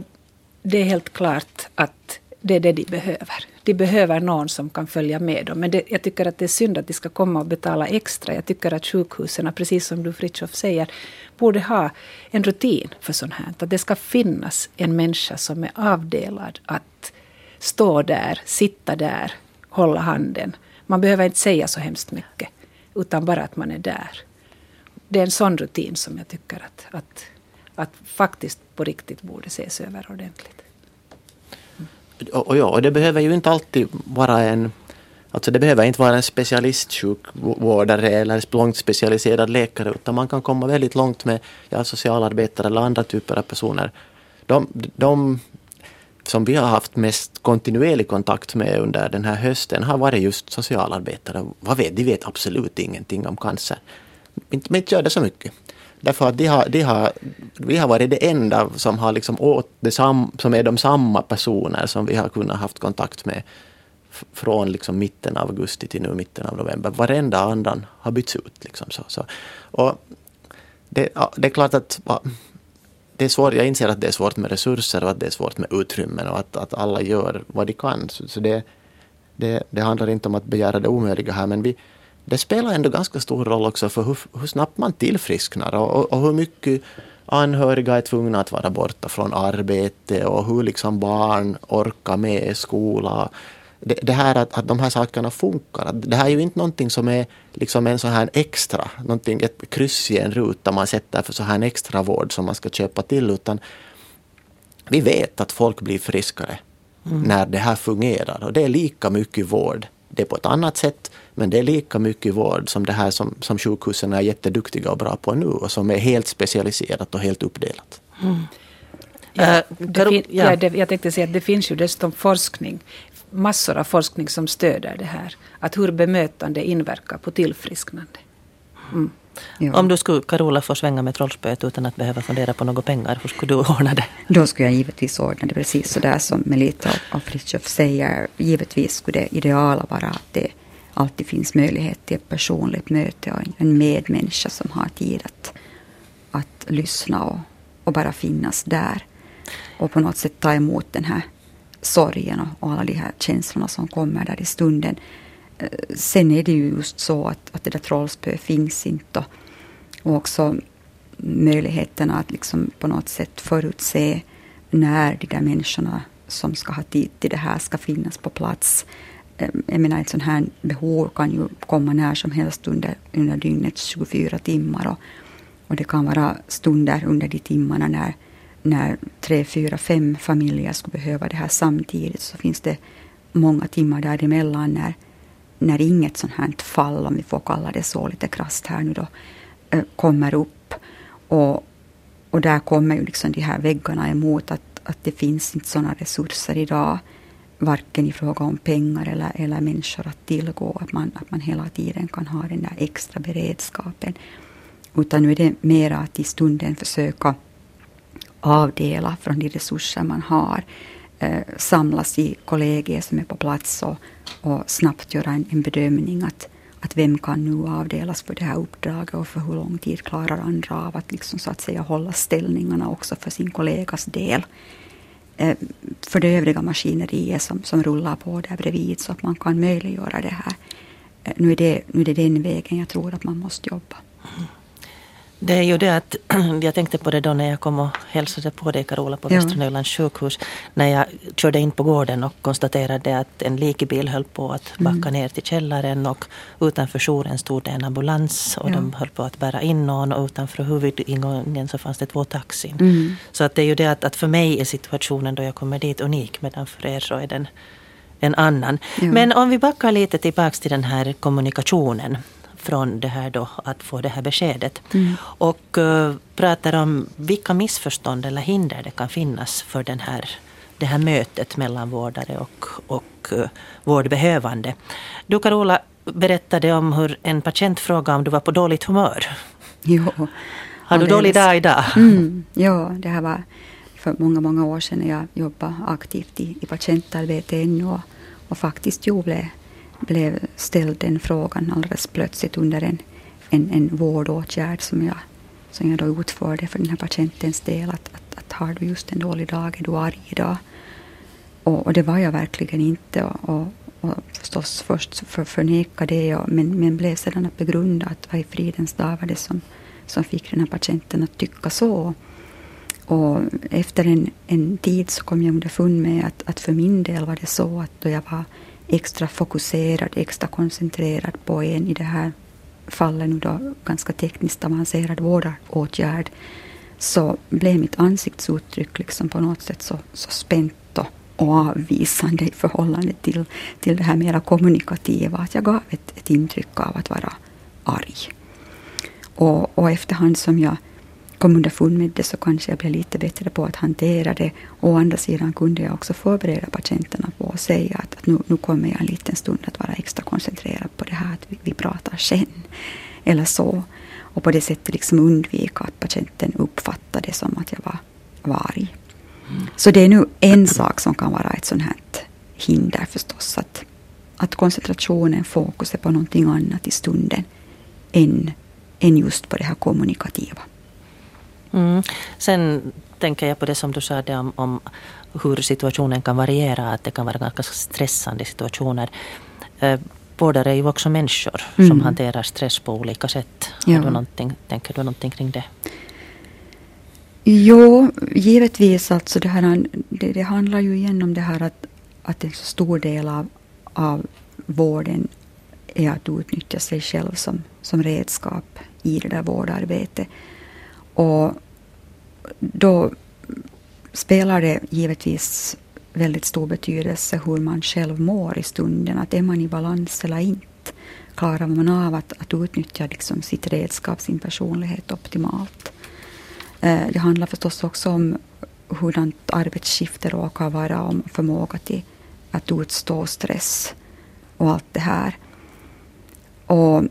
det är helt klart att det är det de behöver. De behöver någon som kan följa med dem. Men det, jag tycker att det är synd att de ska komma och betala extra. Jag tycker att sjukhusen, precis som du Fritiof säger, borde ha en rutin för sånt här. Att det ska finnas en människa som är avdelad att stå där, sitta där, hålla handen. Man behöver inte säga så hemskt mycket, utan bara att man är där. Det är en sån rutin som jag tycker att, att, att faktiskt på riktigt borde ses över ordentligt och, ja, och det behöver ju inte alltid vara en Alltså det behöver inte vara en specialistsjukvårdare eller långt specialiserad läkare utan man kan komma väldigt långt med ja, socialarbetare eller andra typer av personer. De, de som vi har haft mest kontinuerlig kontakt med under den här hösten har varit just socialarbetare. Vad vet, de vet absolut ingenting om cancer. Men inte gör det så mycket. Därför att de har, de har, vi har varit det enda som, har liksom åt det sam, som är de samma personer som vi har kunnat haft kontakt med från liksom mitten av augusti till nu mitten av november. Varenda annan har bytts ut. Liksom så, så. Och det, ja, det är klart att det är svårt, jag inser att det är svårt med resurser och att det är svårt med utrymmen och att, att alla gör vad de kan. Så, så det, det, det handlar inte om att begära det omöjliga här men vi, det spelar ändå ganska stor roll också för hur, hur snabbt man tillfrisknar och, och, och hur mycket anhöriga är tvungna att vara borta från arbete och hur liksom barn orkar med skola. Det, det här att, att de här sakerna funkar. Det här är ju inte någonting som är liksom en sån här extra, någonting, ett kryss i en ruta man sätter för så här en extra vård som man ska köpa till utan vi vet att folk blir friskare mm. när det här fungerar och det är lika mycket vård. Det är på ett annat sätt men det är lika mycket vård som det här som, som sjukhusen är jätteduktiga och bra på nu och som är helt specialiserat och helt uppdelat. Mm. Ja, det ja. det, jag tänkte säga att det finns ju dessutom forskning, massor av forskning som stöder det här. Att hur bemötande inverkar på tillfrisknande. Mm. Ja. Om du skulle, Carola, få svänga med trollspöet utan att behöva fundera på några pengar, hur skulle du ordna det? Då skulle jag givetvis ordna det precis så där som Melita och Fritiof säger. Givetvis skulle det ideala vara att det alltid finns möjlighet till ett personligt möte och en medmänniska som har tid att, att lyssna och, och bara finnas där. Och på något sätt ta emot den här sorgen och, och alla de här känslorna som kommer där i stunden. Eh, sen är det ju just så att, att det där trollspöet finns inte. Och också möjligheterna att liksom på något sätt förutse när de där människorna som ska ha tid till det här ska finnas på plats. Eh, jag menar ett sånt här behov kan ju komma när som helst under, under dygnets 24 timmar. Och, och det kan vara stunder under de timmarna när, när tre, fyra, fem familjer skulle behöva det här samtidigt. Så finns det många timmar däremellan när, när inget sånt här fall, om vi får kalla det så lite krasst här nu då, eh, kommer upp. Och, och där kommer ju liksom de här väggarna emot att, att det finns inte sådana resurser idag varken i fråga om pengar eller, eller människor att tillgå, att man, att man hela tiden kan ha den där extra beredskapen. Utan nu är det mera att i stunden försöka avdela från de resurser man har, eh, samlas i kollegier som är på plats och, och snabbt göra en, en, bedömning att, att vem kan nu avdelas för det här uppdraget och för hur lång tid klarar andra av att liksom så att säga hålla ställningarna också för sin kollegas del. Eh, för det övriga maskineriet som, som rullar på där bredvid så att man kan möjliggöra det här. Eh, nu är det, nu är det den vägen jag tror att man måste jobba. Mm. Det är ju det att jag tänkte på det då när jag kom och hälsade på dig Carola på ja. Västra Nylands sjukhus. När jag körde in på gården och konstaterade att en likbil höll på att mm. backa mm. ner till källaren och utanför jouren stod det en ambulans och ja. de höll på att bära in någon och utanför huvudingången så fanns det två taxin. Mm. Så att det är ju det att, att för mig är situationen då jag kommer dit unik medan för er så är den en annan. Ja. Men om vi backar lite tillbaks till den här kommunikationen från det här då, att få det här beskedet. Mm. Och uh, pratar om vilka missförstånd eller hinder det kan finnas för den här, det här mötet mellan vårdare och, och uh, vårdbehövande. Du Carola berättade om hur en patient frågade om du var på dåligt humör. Jo. Har du dålig dag idag? Mm, ja, det här var för många, många år sedan när jag jobbade aktivt i, i patientarbete ännu och, och faktiskt jo, blev blev ställd den frågan alldeles plötsligt under en, en, en vårdåtgärd som jag, som jag då utförde för den här patientens del. Att, att, att har du just en dålig dag, är du arg idag? Och, och det var jag verkligen inte. Och, och, och förstås först för, förneka det, och, men, men blev sedan att begrunda att vad i fridens dag var det som, som fick den här patienten att tycka så. Och efter en, en tid så kom jag underfund med att, att för min del var det så att då jag var extra fokuserad, extra koncentrerad på en, i det här fallet nu då ganska tekniskt avancerad vårdåtgärd, så blev mitt ansiktsuttryck liksom på något sätt så, så spänt och, och avvisande i förhållande till, till det här mera kommunikativa, att jag gav ett, ett intryck av att vara arg. Och, och efterhand som jag kom underfund med det så kanske jag blev lite bättre på att hantera det. Å andra sidan kunde jag också förbereda patienterna på att säga att, att nu, nu kommer jag en liten stund att vara extra koncentrerad på det här, att vi, vi pratar sen. Eller så. Och på det sättet liksom undvika att patienten uppfattar det som att jag var, var arg. Mm. Så det är nu en sak som kan vara ett sånt här hinder förstås. Att, att koncentrationen, fokus är på någonting annat i stunden än, än just på det här kommunikativa. Mm. Sen tänker jag på det som du sa om, om hur situationen kan variera, att det kan vara ganska stressande situationer. Eh, vårdare är ju också människor mm. som hanterar stress på olika sätt. Ja. du tänker du någonting kring det? Jo, givetvis. Alltså det, här, det, det handlar ju igen om det här att, att en så stor del av, av vården är att utnyttja sig själv som, som redskap i det där vårdarbetet. Och då spelar det givetvis väldigt stor betydelse hur man själv mår i stunden. Att är man i balans eller inte? Klarar man av att, att utnyttja liksom sitt redskap, sin personlighet optimalt? Eh, det handlar förstås också om hurdant arbetsskifte råkar vara, om förmåga till att utstå stress och allt det här. Och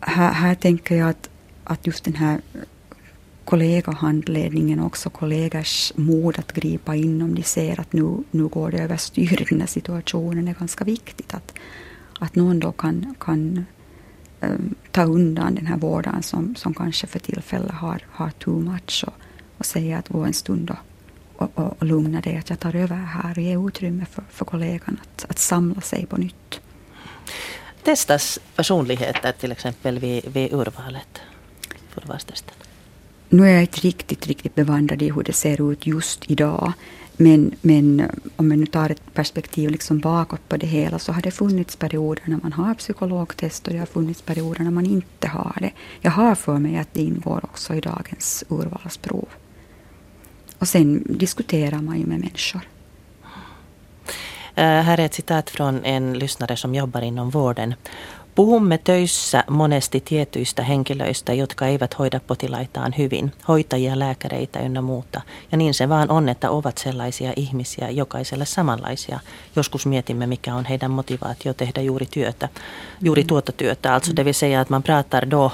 här, här tänker jag att, att just den här kollegahandledningen också kollegers mod att gripa in om de ser att nu, nu går det överstyr i den här situationen är ganska viktigt. Att, att någon då kan, kan um, ta undan den här vårdaren som, som kanske för tillfället har, har too much och, och säga att gå en stund då och, och, och lugna dig, att jag tar över här och ger utrymme för, för kollegan att, att samla sig på nytt. Testas personligheter till exempel vid, vid urvalet för urvalstesten? Nu är jag inte riktigt, riktigt bevandrad i hur det ser ut just idag. Men, men eh, om man nu tar ett perspektiv liksom bakåt på det hela så har det funnits perioder när man har psykologtest och det har funnits perioder när man inte har det. Jag har för mig att det ingår också i dagens urvalsprov. Och sen diskuterar man ju med människor. Uh, här är ett citat från en lyssnare som jobbar inom vården. Puhumme töissä monesti tietyistä henkilöistä, jotka eivät hoida potilaitaan hyvin, hoitajia, lääkäreitä ynnä muuta. Ja niin se vaan on, että ovat sellaisia ihmisiä, jokaiselle samanlaisia. Joskus mietimme, mikä on heidän motivaatio tehdä juuri työtä, juuri mm. tuota työtä. Alltså det vill säga att man pratar då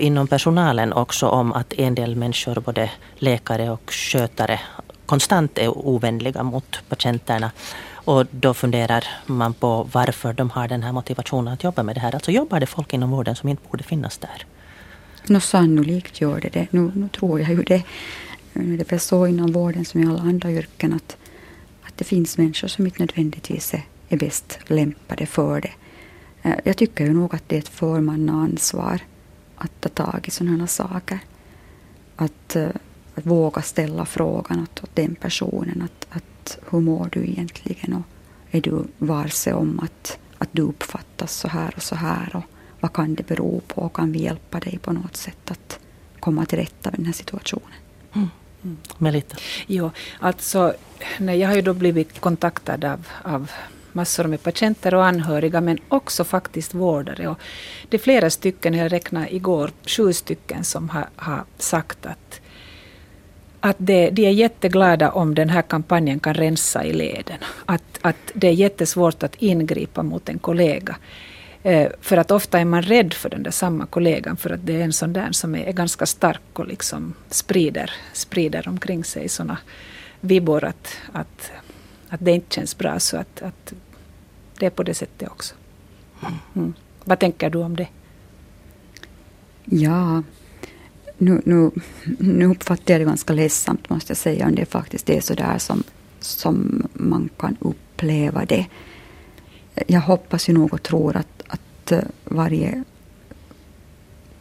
inom personalen också om att en del människor, både läkare och skötare, konstant är ovänliga mot patienterna. Och då funderar man på varför de har den här motivationen att jobba med det här. Alltså jobbar det folk inom vården som inte borde finnas där? Nå sannolikt gör det det. Nu, nu tror jag ju det. Äh, det är väl så inom vården som i alla andra yrken att, att det finns människor som inte nödvändigtvis är, är bäst lämpade för det. Äh, jag tycker ju nog att det är ett förmannaansvar att ta tag i sådana här saker. Att, äh, att våga ställa frågan åt, åt den personen. Att, att hur mår du egentligen och är du varse om att, att du uppfattas så här och så här och vad kan det bero på och kan vi hjälpa dig på något sätt att komma till rätta med den här situationen. Mm. Mm. Melita? Jo, alltså nej, jag har ju då blivit kontaktad av, av massor med patienter och anhöriga men också faktiskt vårdare. Och det är flera stycken, jag räknade igår, sju stycken som har, har sagt att att det, de är jätteglada om den här kampanjen kan rensa i leden. Att, att det är jättesvårt att ingripa mot en kollega. Eh, för att ofta är man rädd för den där samma kollegan för att det är en sån där som är, är ganska stark och liksom sprider, sprider omkring sig såna vibbor att, att, att det inte känns bra. Så att, att det är på det sättet också. Mm. Vad tänker du om det? Ja, nu, nu, nu uppfattar jag det ganska ledsamt måste jag säga om det faktiskt är så där som, som man kan uppleva det. Jag hoppas ju nog och tror att, att eh, varje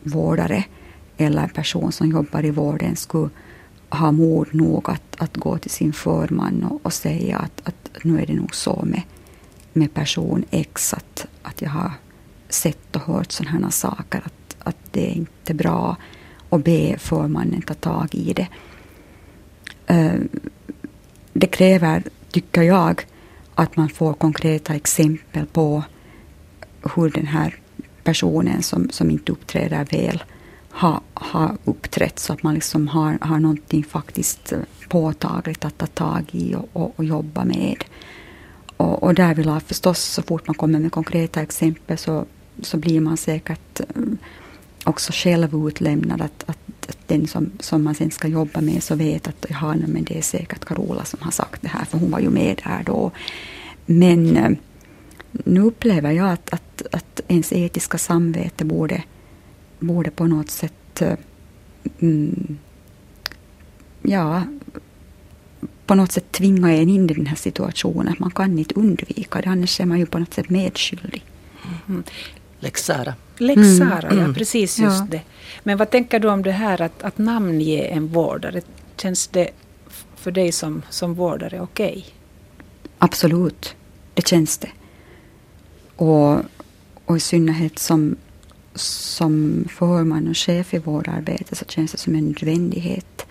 vårdare eller en person som jobbar i vården skulle ha mod nog att, att gå till sin förman och, och säga att, att nu är det nog så med, med person X att, att jag har sett och hört sådana här saker att, att det är inte bra och be förmannen ta tag i det. Eh, det kräver, tycker jag, att man får konkreta exempel på hur den här personen som, som inte uppträder väl har, ha uppträtt så att man liksom har, har någonting faktiskt eh, påtagligt att ta tag i och, och, och jobba med. Och, och där vill jag förstås, så fort man kommer med konkreta exempel så, så blir man säkert eh, också själv utlämnad. Att, att, att, den som, som man sen ska jobba med så vet att ja, men det är säkert Carola som har sagt det här, för hon var ju med där då. Men eh, nu upplever jag att, att, att ens etiska samvete borde, borde på något sätt eh, mm, ja, på något sätt tvinga en in i den här situationen. Man kan inte undvika det, annars är man ju på något sätt medskyldig. Mm. Mm. Lex Sara. Lex Sara, mm. ja precis just ja. det. Men vad tänker du om det här att, att namnge en vårdare? Känns det för dig som, som vårdare okej? Okay? Absolut, det känns det. Och, och i synnerhet som, som förman och chef i vårdarbete så känns det som en nödvändighet.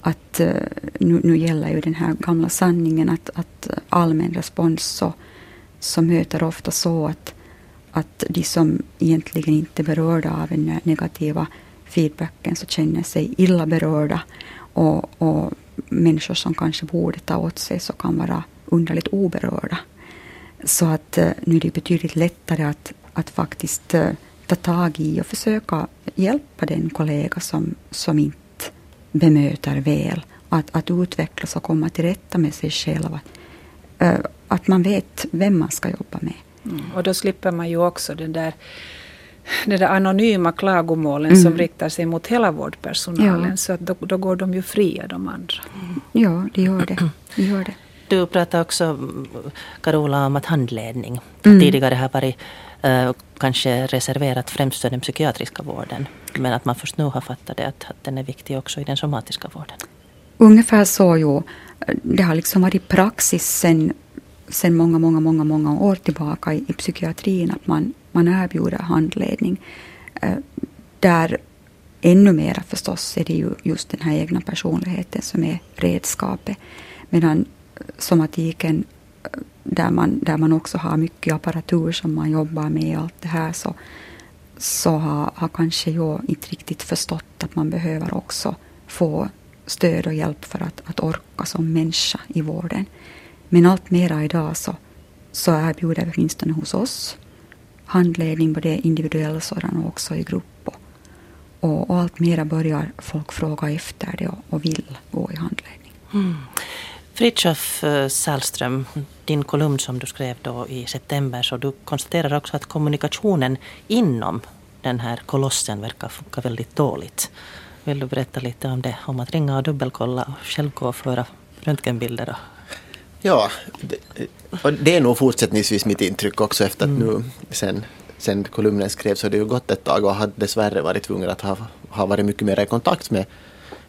Att, eh, nu, nu gäller ju den här gamla sanningen att, att allmän respons så, så möter ofta så att, att de som egentligen inte är berörda av den negativa feedbacken så känner sig illa berörda. Och, och människor som kanske borde ta åt sig så kan vara underligt oberörda. Så att eh, nu är det betydligt lättare att, att faktiskt eh, ta tag i och försöka hjälpa den kollega som, som inte bemöter väl. Att, att utvecklas och komma till rätta med sig själv. Att eh, man vet vem man ska jobba med. Mm. Och då slipper man ju också den där, den där anonyma klagomålen mm. som riktar sig mot hela vårdpersonalen. Ja. Så att då, då, går de ju fria de andra. Mm. Ja, det gör det. det, gör det. Du pratade också, Carola, om att handledning mm. tidigare har varit uh, kanske reserverat främst för den psykiatriska vården. Men att man först nu har fattat det, att, att den är viktig också i den somatiska vården. Ungefär så, jo. Det har liksom varit praxis sen, sedan många, många, många, många år tillbaka i, i psykiatrin att man, man erbjuder handledning. Eh, där ännu mera förstås är det ju just den här egna personligheten som är redskapet. Medan eh, somatiken eh, där man, där man också har mycket apparatur som man jobbar med och allt det här så, så har, har kanske jag inte riktigt förstått att man behöver också få stöd och hjälp för att, att orka som människa i vården. Men allt mera idag så, så erbjuder vi åtminstone hos oss handledning, både individuell sådan och också i grupp. Och, och allt mera börjar folk fråga efter det och, och vill gå i handledning. Mm. Fritiof eh, Sällström, din kolumn som du skrev då i september, så du konstaterar också att kommunikationen inom den här kolossen verkar funka väldigt dåligt. Vill du berätta lite om det? Om att ringa och dubbelkolla och själv gå och föra röntgenbilder? Och... Ja, det, och det är nog fortsättningsvis mitt intryck också efter att mm. nu sen, sen kolumnen skrevs har det ju gått ett tag och har dessvärre varit tvungen att ha, ha varit mycket mer i kontakt med,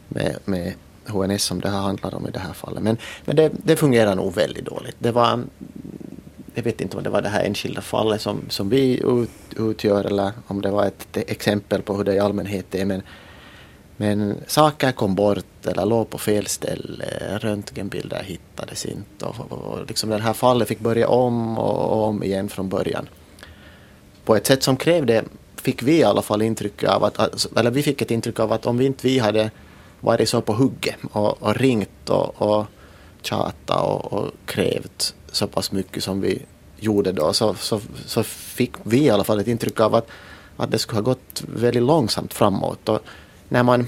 med, med HNS som det här handlar om i det här fallet. Men, men det, det fungerar nog väldigt dåligt. Det var, jag vet inte om det var det här enskilda fallet som, som vi ut, utgör eller om det var ett exempel på hur det i allmänhet är. Men, men saker kom bort eller låg på fel ställe, röntgenbilder hittades inte och, och, och liksom det här fallet fick börja om och, och om igen från början. På ett sätt som krävde, fick vi i alla fall intryck av att, eller vi fick ett intryck av att om vi inte vi hade varit så på hugget och, och ringt och, och tjatat och, och krävt så pass mycket som vi gjorde då så, så, så fick vi i alla fall ett intryck av att, att det skulle ha gått väldigt långsamt framåt. Och när man,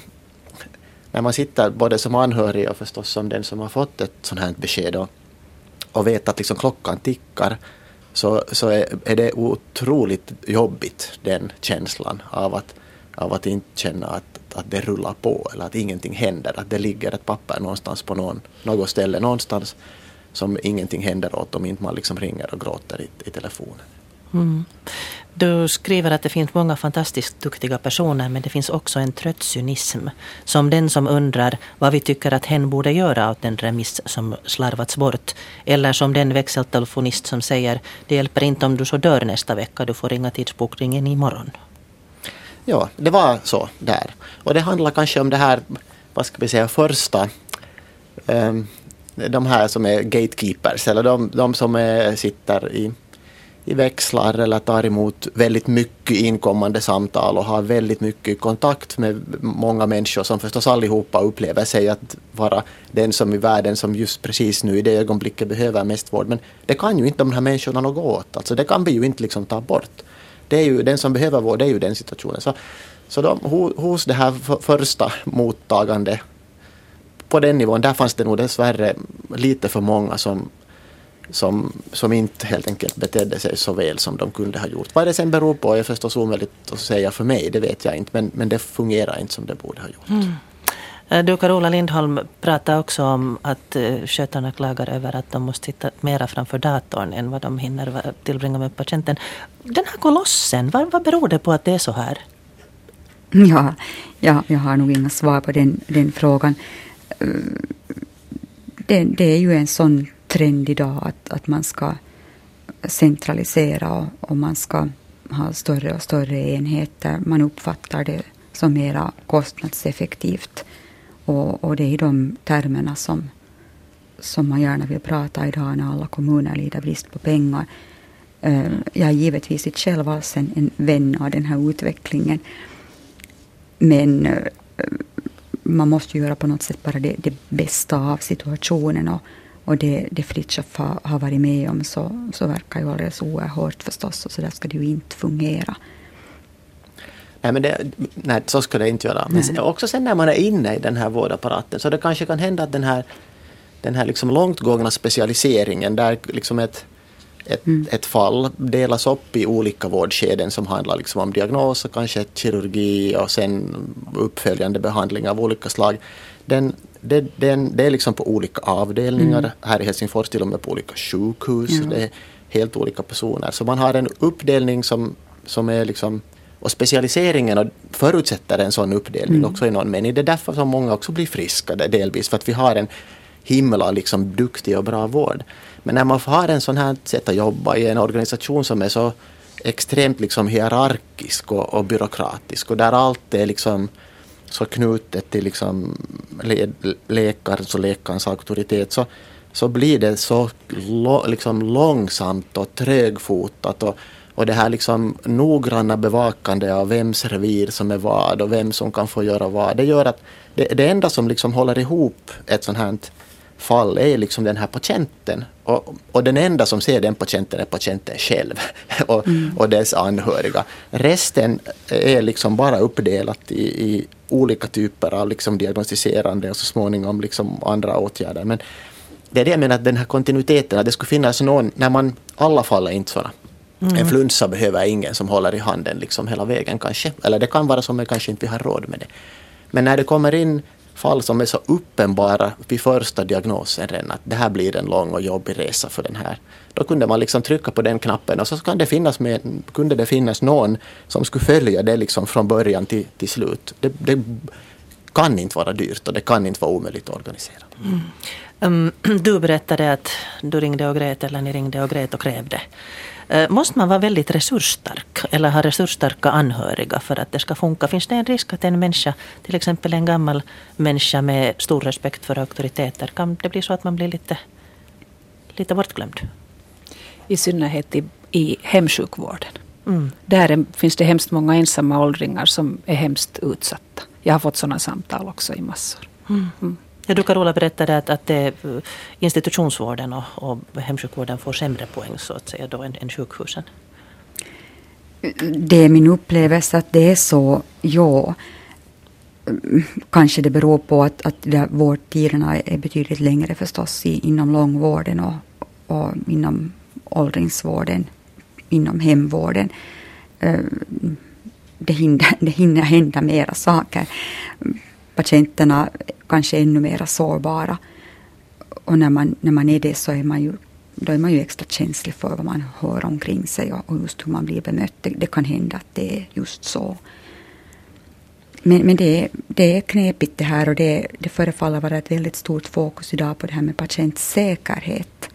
när man sitter både som anhörig och förstås som den som har fått ett sånt här besked och, och vet att liksom klockan tickar så, så är, är det otroligt jobbigt den känslan av att, av att inte känna att att det rullar på eller att ingenting händer, att det ligger ett papper någonstans på någon, något ställe någonstans som ingenting händer åt om inte man liksom ringer och gråter i, i telefonen. Mm. Du skriver att det finns många fantastiskt duktiga personer men det finns också en trött cynism. Som den som undrar vad vi tycker att hen borde göra åt den remiss som slarvats bort. Eller som den växeltelefonist som säger det hjälper inte om du så dör nästa vecka, du får ringa tidsbokningen imorgon. Ja, det var så där. Och det handlar kanske om det här, vad ska vi säga, första um, de här som är gatekeepers eller de, de som är, sitter i, i växlar eller tar emot väldigt mycket inkommande samtal och har väldigt mycket kontakt med många människor som förstås allihopa upplever sig att vara den som i världen som just precis nu i det ögonblicket behöver mest vård. Men det kan ju inte de här människorna något åt. Alltså det kan vi ju inte liksom ta bort det är ju den som behöver vård, det är ju den situationen. Så, så de, hos det här första mottagande på den nivån, där fanns det nog dessvärre lite för många som, som, som inte helt enkelt betedde sig så väl som de kunde ha gjort. Vad det sen beror på är förstås omöjligt att säga för mig, det vet jag inte, men, men det fungerar inte som det borde ha gjort. Mm. Eh, du Carola Lindholm pratar också om att eh, skötarna klagar över att de måste sitta mera framför datorn än vad de hinner tillbringa med patienten. Den här kolossen, vad, vad beror det på att det är så här? Ja, ja, jag har nog inga svar på den, den frågan. Eh, det, det, är ju en sån trend idag att, att man ska centralisera och, och man ska ha större och större enheter. Man uppfattar det som mera kostnadseffektivt. Och, och det är i de termerna som, som man gärna vill prata idag när alla kommuner lider brist på pengar. Eh, jag är givetvis inte själv alls en, en vän av den här utvecklingen. Men eh, man måste göra på något sätt bara det, det bästa av situationen. Och, och det, det Fritiof har, har varit med om så, så verkar ju alldeles oerhört förstås. Och så där ska det ju inte fungera. Nej, men det, nej, så ska det inte göra. Men sen, också sen när man är inne i den här vårdapparaten så det kanske kan hända att den här, den här liksom långtgångna specialiseringen där liksom ett, ett, mm. ett fall delas upp i olika vårdskeden som handlar liksom om diagnos och kanske kirurgi och sen uppföljande behandling av olika slag. Den, det, den, det är liksom på olika avdelningar. Mm. Här i Helsingfors till och med på olika sjukhus. Mm. Det är helt olika personer. Så man har en uppdelning som, som är liksom och specialiseringen förutsätter en sån uppdelning mm. också i någon mening. Det är därför som många också blir friska delvis, för att vi har en himla liksom duktig och bra vård. Men när man har en sån här sätt att jobba i en organisation som är så extremt liksom hierarkisk och, och byråkratisk och där allt är liksom så knutet till liksom le, läkarens och läkarens auktoritet så, så blir det så lo, liksom långsamt och trögfotat och, och det här liksom noggranna bevakande av vems revir som är vad och vem som kan få göra vad. Det gör att det, det enda som liksom håller ihop ett sånt här fall är liksom den här patienten. Och, och den enda som ser den patienten är patienten själv och, mm. och dess anhöriga. Resten är liksom bara uppdelat i, i olika typer av liksom diagnostiserande och så småningom liksom andra åtgärder. Men det är det jag menar, att den här kontinuiteten, att det skulle finnas någon, när man, alla fall är inte sådana. Mm. En flunsa behöver ingen som håller i handen liksom hela vägen kanske. Eller det kan vara så, men kanske inte vi har råd med det. Men när det kommer in fall som är så uppenbara vid första diagnosen redan att det här blir en lång och jobbig resa för den här. Då kunde man liksom trycka på den knappen och så kan det finnas med, kunde det finnas någon som skulle följa det liksom från början till, till slut. Det, det kan inte vara dyrt och det kan inte vara omöjligt att organisera. Mm. Um, du berättade att du ringde och grät eller ni ringde och grät och krävde. Uh, måste man vara väldigt resursstark eller ha resursstarka anhöriga för att det ska funka? Finns det en risk att en människa, till exempel en gammal människa med stor respekt för auktoriteter, kan det bli så att man blir lite, lite bortglömd? I synnerhet i, i hemsjukvården. Mm. Där är, finns det hemskt många ensamma åldringar som är hemskt utsatta. Jag har fått sådana samtal också i massor. Mm. Mm. Ja, du Carola berättade att, att det, institutionsvården och, och hemsjukvården får sämre poäng så att säga då än, än sjukhusen. Det är min upplevelse att det är så, ja. Kanske det beror på att, att vårdtiderna är betydligt längre förstås i, inom långvården och, och inom åldringsvården, inom hemvården. Det hinner, det hinner hända mera saker patienterna kanske är ännu mera sårbara. Och när man, när man är det så är man ju då är man ju extra känslig för vad man hör omkring sig och, just hur man blir bemött. Det, det, kan hända att det är just så. Men, men det, är, det är knepigt det här och det, det förefaller vara ett väldigt stort fokus idag på det här med patientsäkerhet.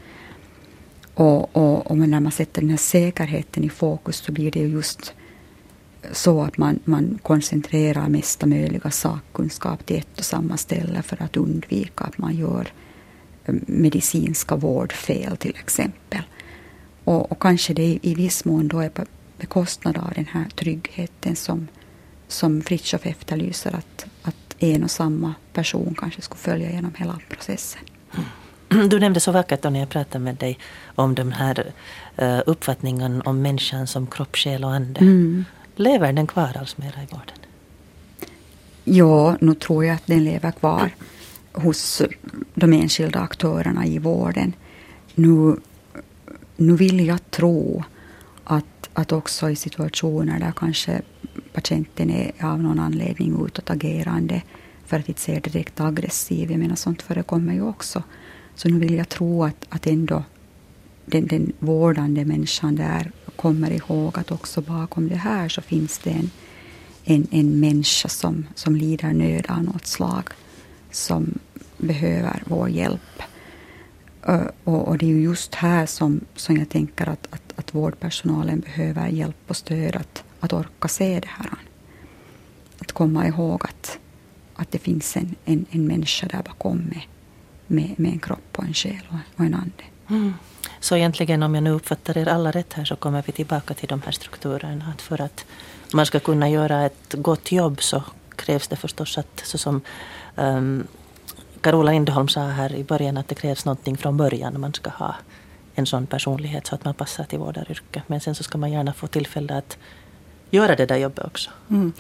Och, och, och när man sätter den här säkerheten i fokus så blir det just så att man, man koncentrerar mesta möjliga sakkunskap till ett och samma ställe för att undvika att man gör eh, medicinska vårdfel till exempel. Och, och kanske det i viss mån då är på bekostnad av den här tryggheten som, som Fritiof efterlyser, att, att en och samma person kanske skulle följa genom hela processen. Du nämnde så vackert då när jag pratade med dig om den här uh, uppfattningen om människan som kropp, själ och ande. Mm. Lever den kvar alls mera i vården? Ja, nu tror jag att den lever kvar hos de enskilda aktörerna i vården. Nu, nu vill jag tro att, att också i situationer där kanske patienten är av någon anledning utåtagerande för att inte säga direkt aggressiv. Jag menar sånt förekommer ju också. Så nu vill jag tro att, att ändå den, den vårdande människan där kommer ihåg att också bakom det här så finns det en, en, en människa som, som lider nöd av något slag, som behöver vår hjälp. Och, och, det är ju just här som, som jag tänker att, att, att vårdpersonalen behöver hjälp och stöd att, att orka se det här. Att komma ihåg att, att det finns en, en, en människa där bakom med, med, med en kropp och en själ och, och en ande. Mm. Så egentligen om jag nu uppfattar er alla rätt här så kommer vi tillbaka till de här strukturerna. Att för att man ska kunna göra ett gott jobb så krävs det förstås att så som um, Carola Lindholm sa här i början att det krävs någonting från början. Man ska ha en sån personlighet så att man passar till vårdaryrket. Men sen så ska man gärna få tillfälle att göra det där jobbet också. Mm.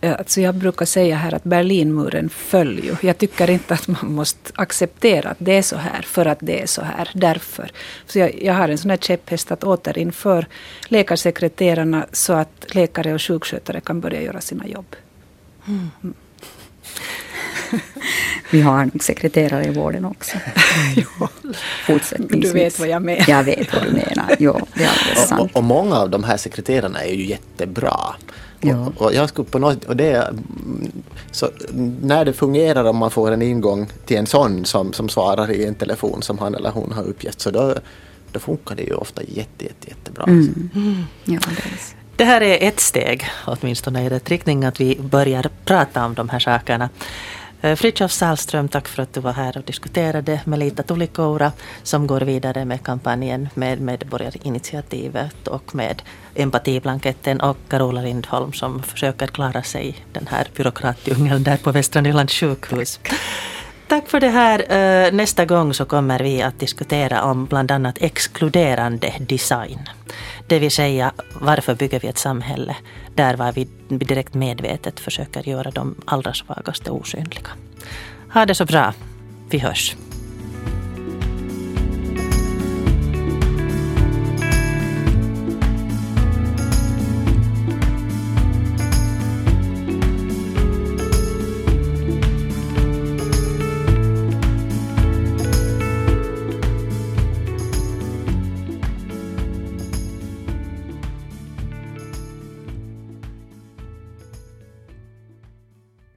Alltså jag brukar säga här att Berlinmuren föll ju. Jag tycker inte att man måste acceptera att det är så här för att det är så här. Därför. Så jag, jag har en sån här käpphäst att återinför läkarsekreterarna så att läkare och sjukskötare kan börja göra sina jobb. Mm. Vi har en sekreterare i vården också. Fortsättningsvis. Du vet vad jag menar. Jag vet vad du menar. Jo, det är alldeles sant. Och, och, många av de här sekreterarna är ju jättebra. Ja. Och, och, jag skulle på något, och det, så när det fungerar om man får en ingång till en sån som, som svarar i en telefon som han eller hon har uppgett så då, då funkar det ju ofta jätte, jätte, jättebra. Mm. Mm. Ja, det, är. det här är ett steg åtminstone i rätt riktning att vi börjar prata om de här sakerna. Eh, Fritiof Salström, tack för att du var här och diskuterade. Melita Tulikoura som går vidare med kampanjen med medborgarinitiativet och med empatiblanketten och Carola Lindholm som försöker klara sig i den här byråkratdjungeln där på Västra Nylands sjukhus. Tack för det här. Eh, nästa gång så kommer vi att diskutera om bland annat exkluderande design. Det vill säga, varför bygger vi ett samhälle där var vi direkt medvetet försöker göra de allra svagaste osynliga. Ha det så bra. Vi hörs.